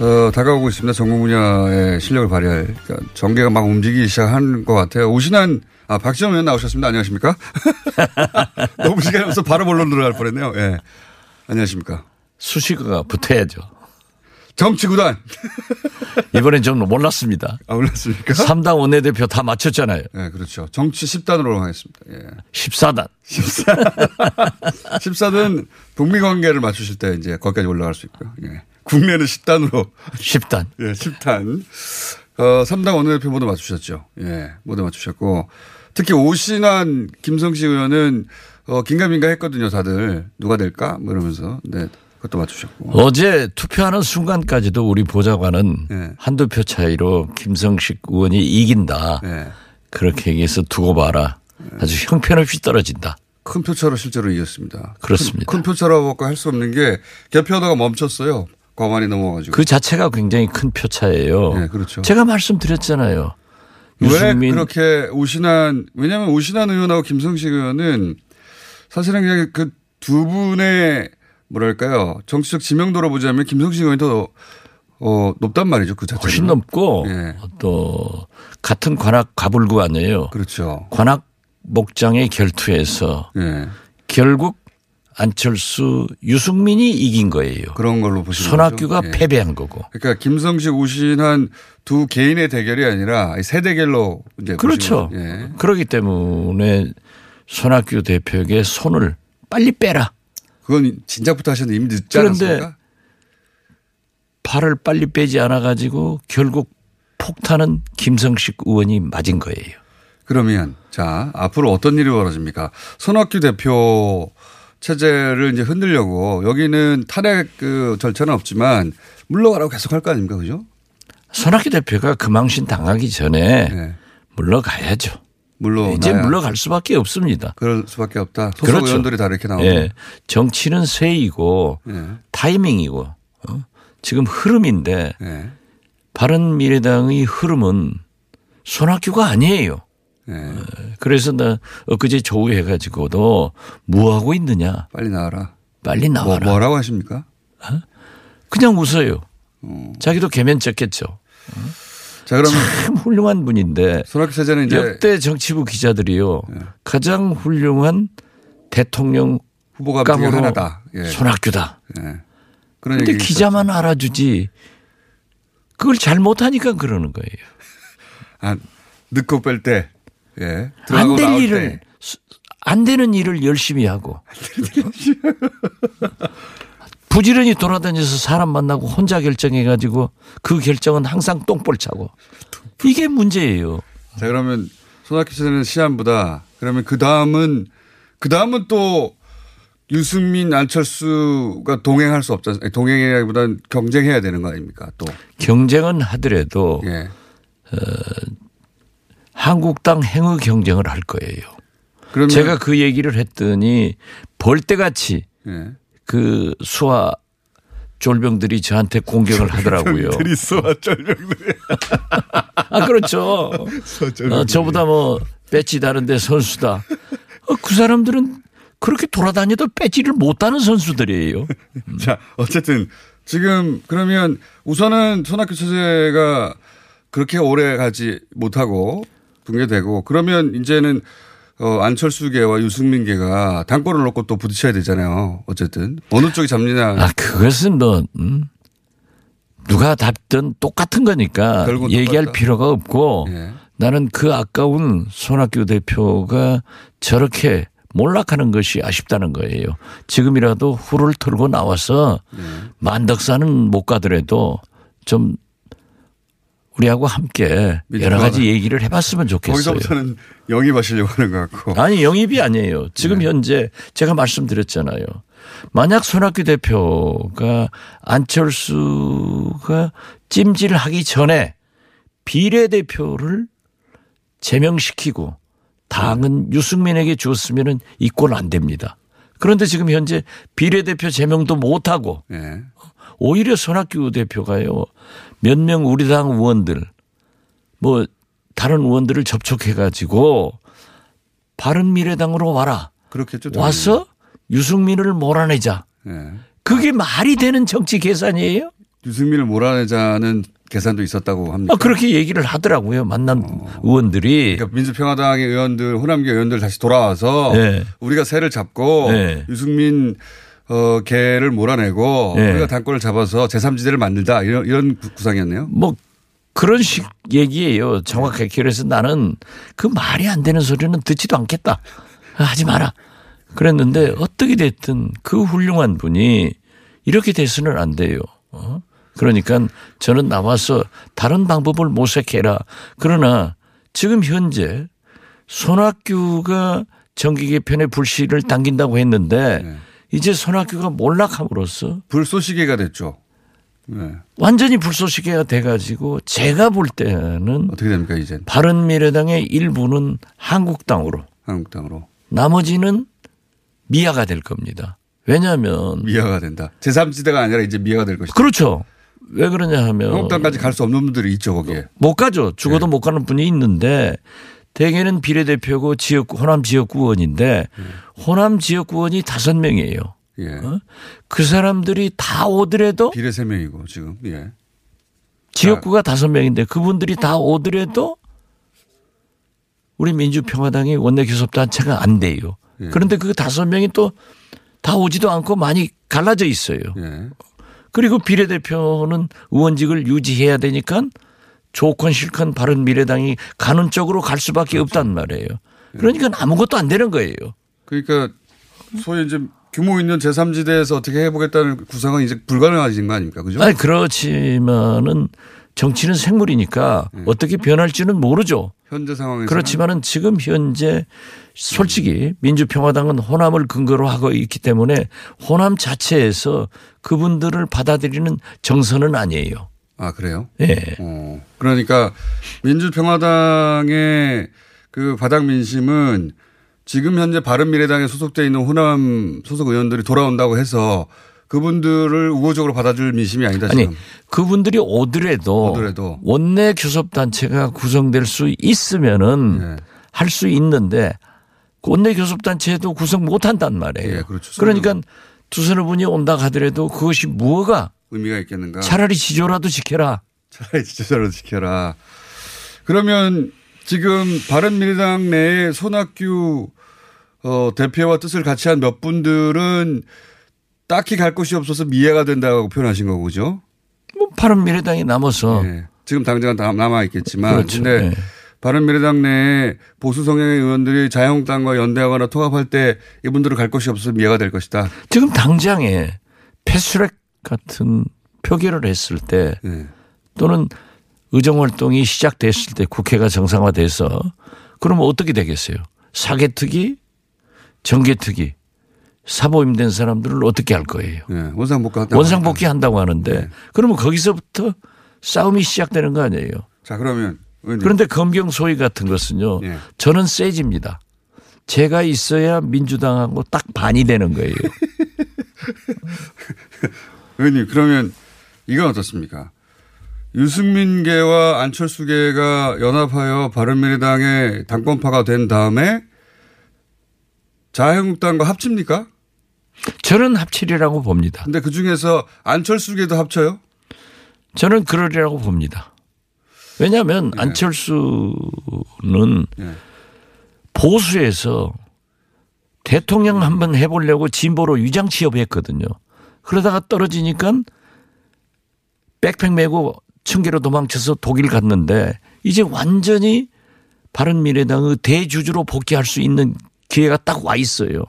어, 다가오고 있습니다. 전공 분야의 실력을 발휘할. 그러니까 전개가 막 움직이기 시작한 것 같아요. 오신한, 아, 박지원 의원 나오셨습니다. 안녕하십니까? <laughs> 너무 시간이 없어 바로 본론 들어갈 뻔 했네요. 예. 안녕하십니까. 수식어가 붙어야죠. 정치구단. <laughs> 이번엔 좀 몰랐습니다. 아, 몰랐습니까? 3당 원내대표 다 맞췄잖아요. 네, 그렇죠. 정치 10단으로 하겠습니다. 예. 14단. 14. 14단 북미 관계를 맞추실 때 이제 거기까지 올라갈 수 있고요. 예. 국내는 10단으로. 10단. 예, 10단. 어, 3당 원내대표 모두 맞추셨죠. 예, 모두 맞추셨고. 특히 오신환 김성식 의원은 어, 긴가민가 했거든요, 다들. 누가 될까? 뭐 이러면서. 네. 그것도 맞추셨고. 어제 투표하는 순간까지도 우리 보좌관은 네. 한두 표 차이로 김성식 의원이 이긴다. 네. 그렇게 얘기해서 두고 봐라. 아주 형편없이 떨어진다. 큰 표차로 실제로 이겼습니다. 그렇습니다. 큰, 큰 표차라고 할 수 없는 게 개표하다가 멈췄어요. 과반이 넘어가지고. 그 자체가 굉장히 큰 표차예요. 네, 그렇죠. 제가 말씀드렸잖아요. 왜 그렇게 오신한 왜냐하면 오신한 의원하고 김성식 의원은 사실은 그냥 그 두 분의 뭐랄까요 정치적 지명도로 보자면 김성식 의원이 더 어, 높단 말이죠 그 자체는 훨씬 높고 예. 또 같은 관악 가불구 아니에요. 그렇죠. 관악 목장의 결투에서 예. 결국 안철수 유승민이 이긴 거예요. 그런 걸로 보시면 손학규가? 예. 패배한 거고. 그러니까 김성식 오신한 두 개인의 대결이 아니라 세 대결로 이제 그렇죠. 예. 그렇기 때문에 손학규 대표에게 손을 빨리 빼라. 그건 진작부터 하셨는데 이미 늦지 않았습니까? 팔을 빨리 빼지 않아 가지고 결국 폭탄은 김성식 의원이 맞은 거예요. 그러면 자 앞으로 어떤 일이 벌어집니까? 손학규 대표 체제를 이제 흔들려고 여기는 탄핵 그 절차는 없지만 물러가라고 계속 할 거 아닙니까, 그죠? 손학규 대표가 금망신 당하기 전에 네. 물러가야죠. 물러 이제 물러갈 수밖에 없습니다. 그럴 수밖에 없다. 소속 그렇죠. 의원들이 다 이렇게 나오고. 예. 정치는 쇠이고 예. 타이밍이고 어? 지금 흐름인데 예. 바른 미래당의 흐름은 손학규가 아니에요. 예. 그래서 나 엊그제 조우해가지고도 뭐 하고 있느냐. 빨리 나와라. 빨리 나와라. 뭐, 라고 하십니까? 그냥 웃어요. 자기도 개면쩍겠죠. 자 그러면 참 훌륭한 분인데 손학규 체제는 이제 역대 정치부 기자들이요 가장 훌륭한 대통령 후보가 중에 하나다. 예. 손학규다. 예. 그런 근데 기자만 알아주지 그걸 잘 못하니까 그러는 거예요. 아, 넣고 뺄 때. 예. 안될 일을 때. 안 되는 일을 열심히 하고 부지런히 돌아다녀서 사람 만나고 혼자 결정해가지고 그 결정은 항상 똥볼 차고 이게 문제예요. 자 그러면 손학규 체제는 시한부다. 그러면 그 다음은 그 다음은 또 유승민 안철수가 동행할 수 않습니까? 동행이라기보다는 경쟁해야 되는 거 아닙니까? 또. 경쟁은 하더라도 예. 어, 한국당 행의 경쟁을 할 거예요. 그러면 제가 그 얘기를 했더니 벌떼같이 예. 그 수화 졸병들이 저한테 공격을 하더라고요. 들이 쏘아 쩔병들이. 아 그렇죠. 어, 저보다 뭐 배지 다른데 선수다. 어, 그 사람들은 그렇게 돌아다녀도 배지를 못하는 선수들이에요. 자, 어쨌든 지금 그러면 우선은 손학규 체제가 그렇게 오래 가지 못하고 붕괴되고 그러면 이제는 어, 안철수계와 유승민계가 당권을 놓고 또 부딪혀야 되잖아요. 어쨌든 어느 쪽이 잡느냐. 아 그것은 뭐 음, 누가 답든 똑같은 거니까 얘기할 똑같다. 필요가 없고 예. 나는 그 아까운 손학규 대표가 저렇게 몰락하는 것이 아쉽다는 거예요. 지금이라도 후를 털고 나와서 네. 만덕산은 못 가더라도 좀 우리하고 함께 여러 가지 얘기를 해봤으면 좋겠어요. 거기서부터는 영입하시려고 하는 것 같고. 아니 영입이 아니에요. 지금 네. 현재 제가 말씀드렸잖아요. 만약 손학규 대표가 안철수가 찜질하기 전에 비례대표를 제명시키고 당은 유승민에게 줬으면 이권 안 됩니다. 그런데 지금 현재 비례대표 제명도 못하고 예. 오히려 손학규 대표가요 몇 명 우리 당 의원들 뭐 다른 의원들을 접촉해 가지고 바른 미래당으로 와라 그렇겠죠. 와서 유승민을 몰아내자 예. 그게 말이 되는 정치 계산이에요? 유승민을 몰아내자는 계산도 있었다고 합니다. 아, 그렇게 얘기를 하더라고요 만난 의원들이 그러니까 민주평화당의 의원들, 호남계 의원들 다시 돌아와서 네. 우리가 새를 잡고 네. 유승민 어, 개를 몰아내고 예. 우리가 당권을 잡아서 제3지대를 만들자 이런, 이런 구- 구상이었네요. 뭐 그런 식 얘기예요. 정확하게 그래서 나는 그 말이 안 되는 소리는 듣지도 않겠다. 하지 마라. 그랬는데 어떻게 됐든 그 훌륭한 분이 이렇게 돼서는 안 돼요. 어? 그러니까 저는 나와서 다른 방법을 모색해라. 그러나 지금 현재 손학규가 정기 개편의 불씨를 당긴다고 했는데 이제 손학규가 몰락함으로써 불쏘시개가 됐죠. 네. 완전히 불쏘시개가 돼가지고 제가 볼 때는 어떻게 됩니까 이제? 바른 미래당의 일부는 한국당으로, 한국당으로 나머지는 미아가 될 겁니다. 왜냐하면 미아가 된다. 제3지대가 아니라 이제 미아가 될 것이다. 그렇죠. 왜 그러냐 하면 한국당까지 갈 수 없는 분들이 있죠 거기에. 못 가죠. 죽어도 못 가는 분이 있는데 대개는 비례대표고 지역 호남 지역구원인데 호남 지역구원이 다섯 명이에요. 예. 그 사람들이 다 오더라도 비례 세 명이고 지금. 예. 지역구가 다섯 명인데 그분들이 다 오더라도 우리 민주평화당이 원내 교섭단체가 안 돼요. 예. 그런데 그 다섯 명이 또 다 오지도 않고 많이 갈라져 있어요. 예. 그리고 비례대표는 의원직을 유지해야 되니까 조건 실컷 바른 미래당이 가는 쪽으로 갈 수밖에 없단 말이에요. 그러니까 아무것도 안 되는 거예요. 그러니까 소위 이제 규모 있는 제3지대에서 어떻게 해보겠다는 구상은 이제 불가능해진 거 아닙니까? 그죠? 아니 그렇지만은 정치는 생물이니까 어떻게 변할지는 모르죠. 현재 상황에서 그렇지만은 지금 현재 솔직히 민주평화당은 호남을 근거로 하고 있기 때문에 호남 자체에서 그분들을 받아들이는 정서는 아니에요. 아 그래요? 예. 어, 그러니까 민주평화당의 그 바닥 민심은 지금 현재 바른미래당에 소속돼 있는 호남 소속 의원들이 돌아온다고 해서 그분들을 우호적으로 받아줄 민심이 아니다 아니 지금. 그분들이 오더라도, 오더라도. 원내 교섭 단체가 구성될 수 있으면은 네. 할수 있는데 그 원내 교섭 단체도 구성 못 한단 말이에요. 예, 그렇죠. 그러니까 두서너 분이 온다 하더라도 그것이 무엇가 의미가 있겠는가? 차라리 지조라도 지켜라. 차라리 지도자로 지켜라. 그러면 지금 바른미래당 내에 손학규 어, 대표와 뜻을 같이 한 몇 분들은 딱히 갈 곳이 없어서 미해가 된다고 표현하신 거고, 그죠? 뭐 바른미래당이 남아서 네. 지금 당장은 다 남아 있겠지만, 그렇죠. 근데 네. 바른미래당 내에 보수 성향의 의원들이 자유한국당과 연대하거나 통합할 때 이분들은 갈 곳이 없어서 미해가 될 것이다. 지금 당장에 패스트트랙 같은 표결을 했을 때 네. 또는 의정 활동이 시작됐을 때 국회가 정상화돼서 그러면 어떻게 되겠어요? 사개특위, 정개특위, 사보임 된 사람들을 어떻게 할 거예요? 네. 원상복구 한다고 원상복귀 한다고 하는데 그러면 거기서부터 싸움이 시작되는 거 아니에요? 자, 그러면 의원님. 그런데 검경 소위 같은 것은요. 예. 저는 세집니다. 제가 있어야 민주당하고 딱 반이 되는 거예요. <laughs> 의원님, 그러면 이건 어떻습니까? 유승민계와 안철수계가 연합하여 바른미래당의 당권파가 된 다음에 자유한국당과 합칩니까? 저는 합치리라고 봅니다. 근데 그 중에서 안철수계도 합쳐요? 저는 그러리라고 봅니다. 왜냐하면 안철수는 예. 보수에서 대통령 한번 해보려고 진보로 위장 취업했거든요. 그러다가 떨어지니까 백팩 메고 층계로 도망쳐서 독일 갔는데 이제 완전히 바른미래당의 대주주로 복귀할 수 있는 기회가 딱 와 있어요.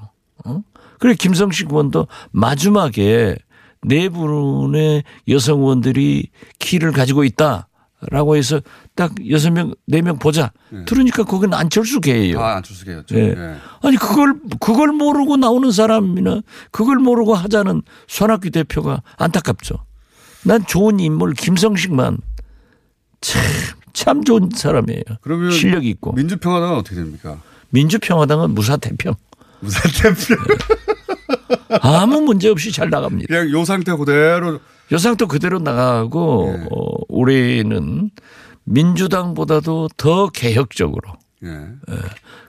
어? 그래 김성식 의원도 마지막에 네 분의 여성 의원들이 키를 가지고 있다라고 해서 딱 여섯 명, 네 명 보자. 들으니까 거기는 안철수 개예요. 아, 안철수계였죠. 예. 예. 아니 그걸 그걸 모르고 나오는 사람이나 그걸 모르고 하자는 손학규 대표가 안타깝죠. 난 좋은 인물 김성식만 참, 참 좋은 사람이에요. 그러면 실력 있고. 민주평화당은 어떻게 됩니까? 민주평화당은 무사태평. 무사태평. <laughs> 아무 문제 없이 잘 나갑니다. 그냥 요 상태 그대로 요 상태 그대로 나가고 예. 어, 우리는 민주당보다도 더 개혁적으로 예. 예.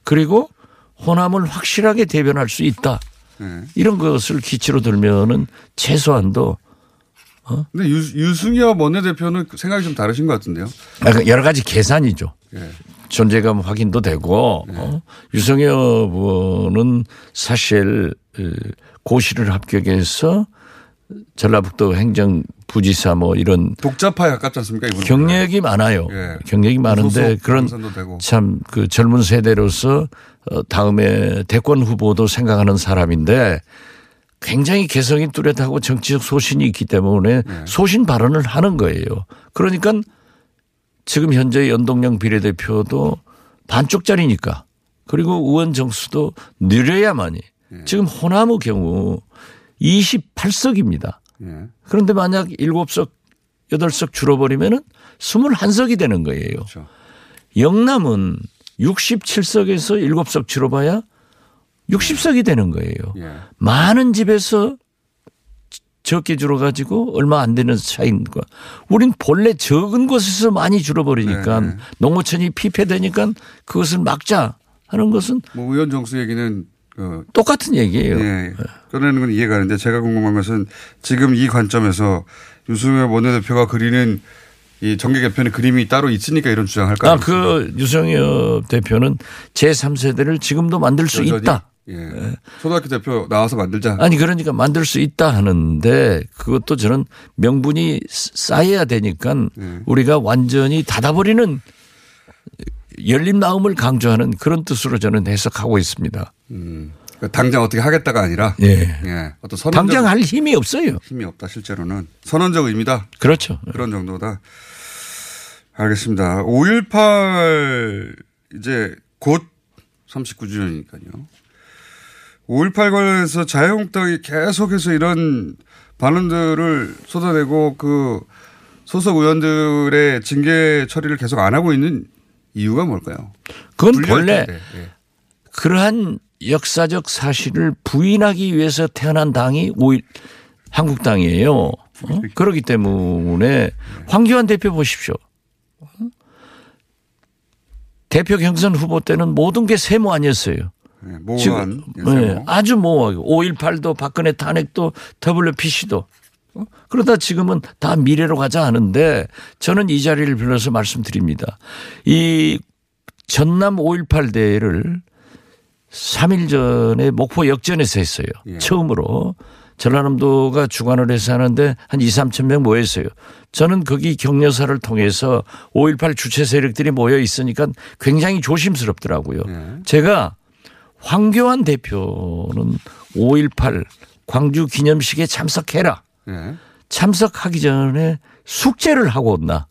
그리고 호남을 확실하게 대변할 수 있다. 예. 이런 것을 기치로 들면은 최소한도 근데 유, 유승엽 원내대표는 생각이 좀 다르신 것 같은데요. 아, 여러 가지 계산이죠. 예. 존재감 확인도 되고 어? 유성엽 의원은 사실 어, 고시를 합격해서 전라북도 행정 부지사 뭐 이런 독자파에 가깝지 않습니까? 이분 경력이 많아요. 예. 경력이 많은데 그런. 참 그 젊은 세대로서 어, 다음에 대권 후보도 생각하는 사람인데 굉장히 개성이 뚜렷하고 정치적 소신이 있기 때문에 네. 소신 발언을 하는 거예요. 그러니까 지금 현재 연동형 비례대표도 반쪽짜리니까 그리고 의원 정수도 느려야만이 네. 지금 호남의 경우 28석입니다. 예. 그런데 만약 7석, 8석 줄어버리면은 21석이 되는 거예요. 그렇죠. 영남은 67석에서 7석 줄어봐야 60석이 되는 거예요. 예. 많은 집에서 적게 줄어가지고 얼마 안 되는 차이인 거. 우린 본래 적은 곳에서 많이 줄어버리니까 네, 네. 농어촌이 피폐되니까 그것을 막자 하는 것은 뭐 의원 정수 얘기는 어, 똑같은 얘기예요. 예, 꺼내는 건 이해가 가는데 제가 궁금한 것은 지금 이 관점에서 유승엽 원내대표가 그리는 이 정계 개편의 그림이 따로 있으니까 이런 주장할까요? 아, 그 유성엽 대표는 제3세대를 지금도 만들 수 여전히? 있다. 예. 초등학교 대표 나와서 만들자. 아니 그러니까 만들 수 있다 하는데 그것도 저는 명분이 쌓여야 되니까 네. 우리가 완전히 닫아버리는 열린 마음을 강조하는 그런 뜻으로 저는 해석하고 있습니다. 음. 그러니까 당장 어떻게 하겠다가 아니라 예. 예. 어떤 선언적 당장 할 힘이 없어요. 힘이 없다 실제로는 선언적 의미다. 그렇죠. 그런 정도다. 알겠습니다. 5.18 이제 곧 39주년이니까요. 5.18 관련해서 자유한국당이 계속해서 이런 반응들을 쏟아내고 그 소속 의원들의 징계 처리를 계속 안 하고 있는 이유가 뭘까요? 그건 본래 텐데. 예. 그러한 역사적 사실을 부인하기 위해서 태어난 당이 5일 한국당이에요. 어? 그렇기 때문에 황교안 대표 보십시오. 어? 대표 경선 후보 때는 모든 게 세모 아니었어요. 네, 모호한 지금. 네, 아주 모호하고 5.18도 박근혜 탄핵도 WPC도 어? 그러다 지금은 다 미래로 가자 하는데 저는 이 자리를 빌어서 말씀드립니다. 이 전남 5.18 대회를 3일 전에 목포 역전에서 했어요. 예. 처음으로 전라남도가 주관을 해서 하는데 한 2, 3천 명 모였어요. 저는 거기 격려사를 통해서 5.18 주체 세력들이 모여 있으니까 굉장히 조심스럽더라고요. 예. 제가 황교안 대표는 5.18 광주 기념식에 참석해라. 예. 참석하기 전에 숙제를 하고 온나.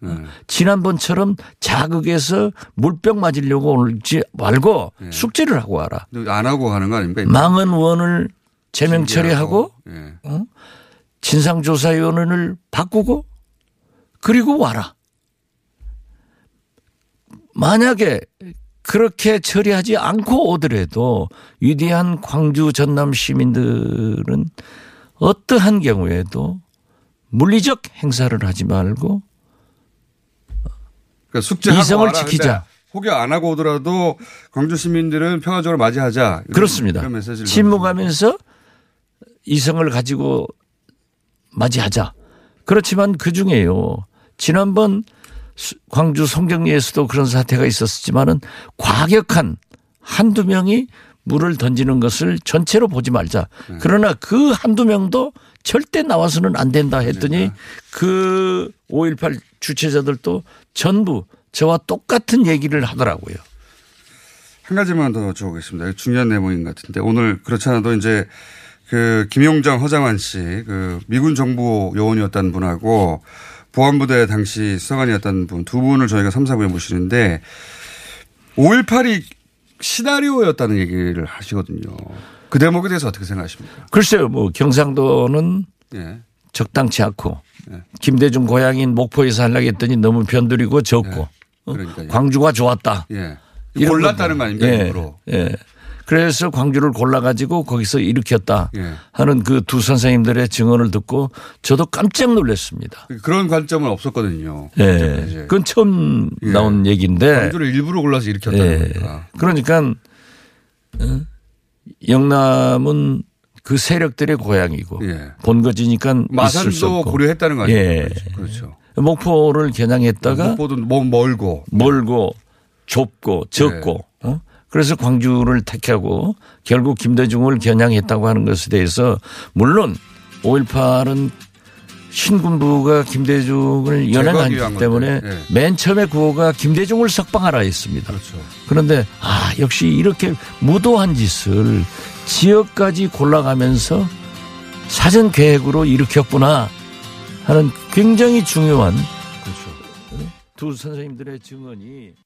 네. 지난번처럼 자극해서 물병 맞으려고 오지 말고 네. 숙제를 하고 와라. 안 하고 가는 거 아닙니까? 망한 의원을 제명 처리하고 예. 어? 진상조사위원회를 바꾸고 그리고 와라. 만약에 그렇게 처리하지 않고 오더라도 위대한 광주 전남 시민들은 어떠한 경우에도 물리적 행사를 하지 말고 그러니까 이성을. 지키자. 혹여 안 하고 오더라도 광주 시민들은 평화적으로 맞이하자. 그렇습니다. 침묵하면서 이성을 가지고 맞이하자. 그렇지만 그 중에요. 지난번 수- 광주 송정리에서도 그런 사태가 있었지만은 과격한 한두 명이 물을 던지는 것을 전체로 보지 말자. 네. 그러나 그 한두 명도 절대 나와서는 안 된다 했더니 그 5.18 주최자들도 전부 저와 똑같은 얘기를 하더라고요. 한 가지만 더 여쭤보겠습니다. 중요한 내용인 것 같은데 오늘 그렇지 않아도 이제 그 김용장 허장환 씨 그 미군 정부 요원이었다는 분하고 보안부대 당시 수사관이었다는 분두 분을 저희가 3, 4부에 모시는데 5.18이 시나리오였다는 얘기를 하시거든요. 그 대목에 대해서 어떻게 생각하십니까? 글쎄요, 뭐 경상도는 예. 적당치 않고 김대중 고향인 목포에서 하려고 했더니 너무 변두리고 적고 어? 그러니까요. 광주가 좋았다. 예. 골랐다는 거 아닙니까? 예, 일부러. 예. 그래서 광주를 골라가지고 거기서 일으켰다 예. 하는 그 두 선생님들의 증언을 듣고 저도 깜짝 놀랐습니다. 그런 관점은 없었거든요. 예. 그건 처음 예. 나온 얘기인데. 광주를 일부러 골라서 일으켰다는 예. 거니까. 그러니까 어? 영남은 그 세력들의 고향이고 예. 본거지니까 마산도. 고려했다는 거 아니에요? 예. 그렇죠. 목포를 겨냥했다가 목포도 뭐 멀고 멀고 좁고 적고 네. 어? 그래서 광주를 택하고 결국 김대중을 겨냥했다고 하는 것에 대해서 물론 5.18은 신군부가 김대중을 연행하기 위한 때문에 예. 맨 처음에 구호가 김대중을 석방하라 했습니다. 그렇죠. 그런데 아 역시 이렇게 무도한 짓을 지역까지 골라가면서 사전 계획으로 일으켰구나 하는 굉장히 중요한 두 선생님들의 증언이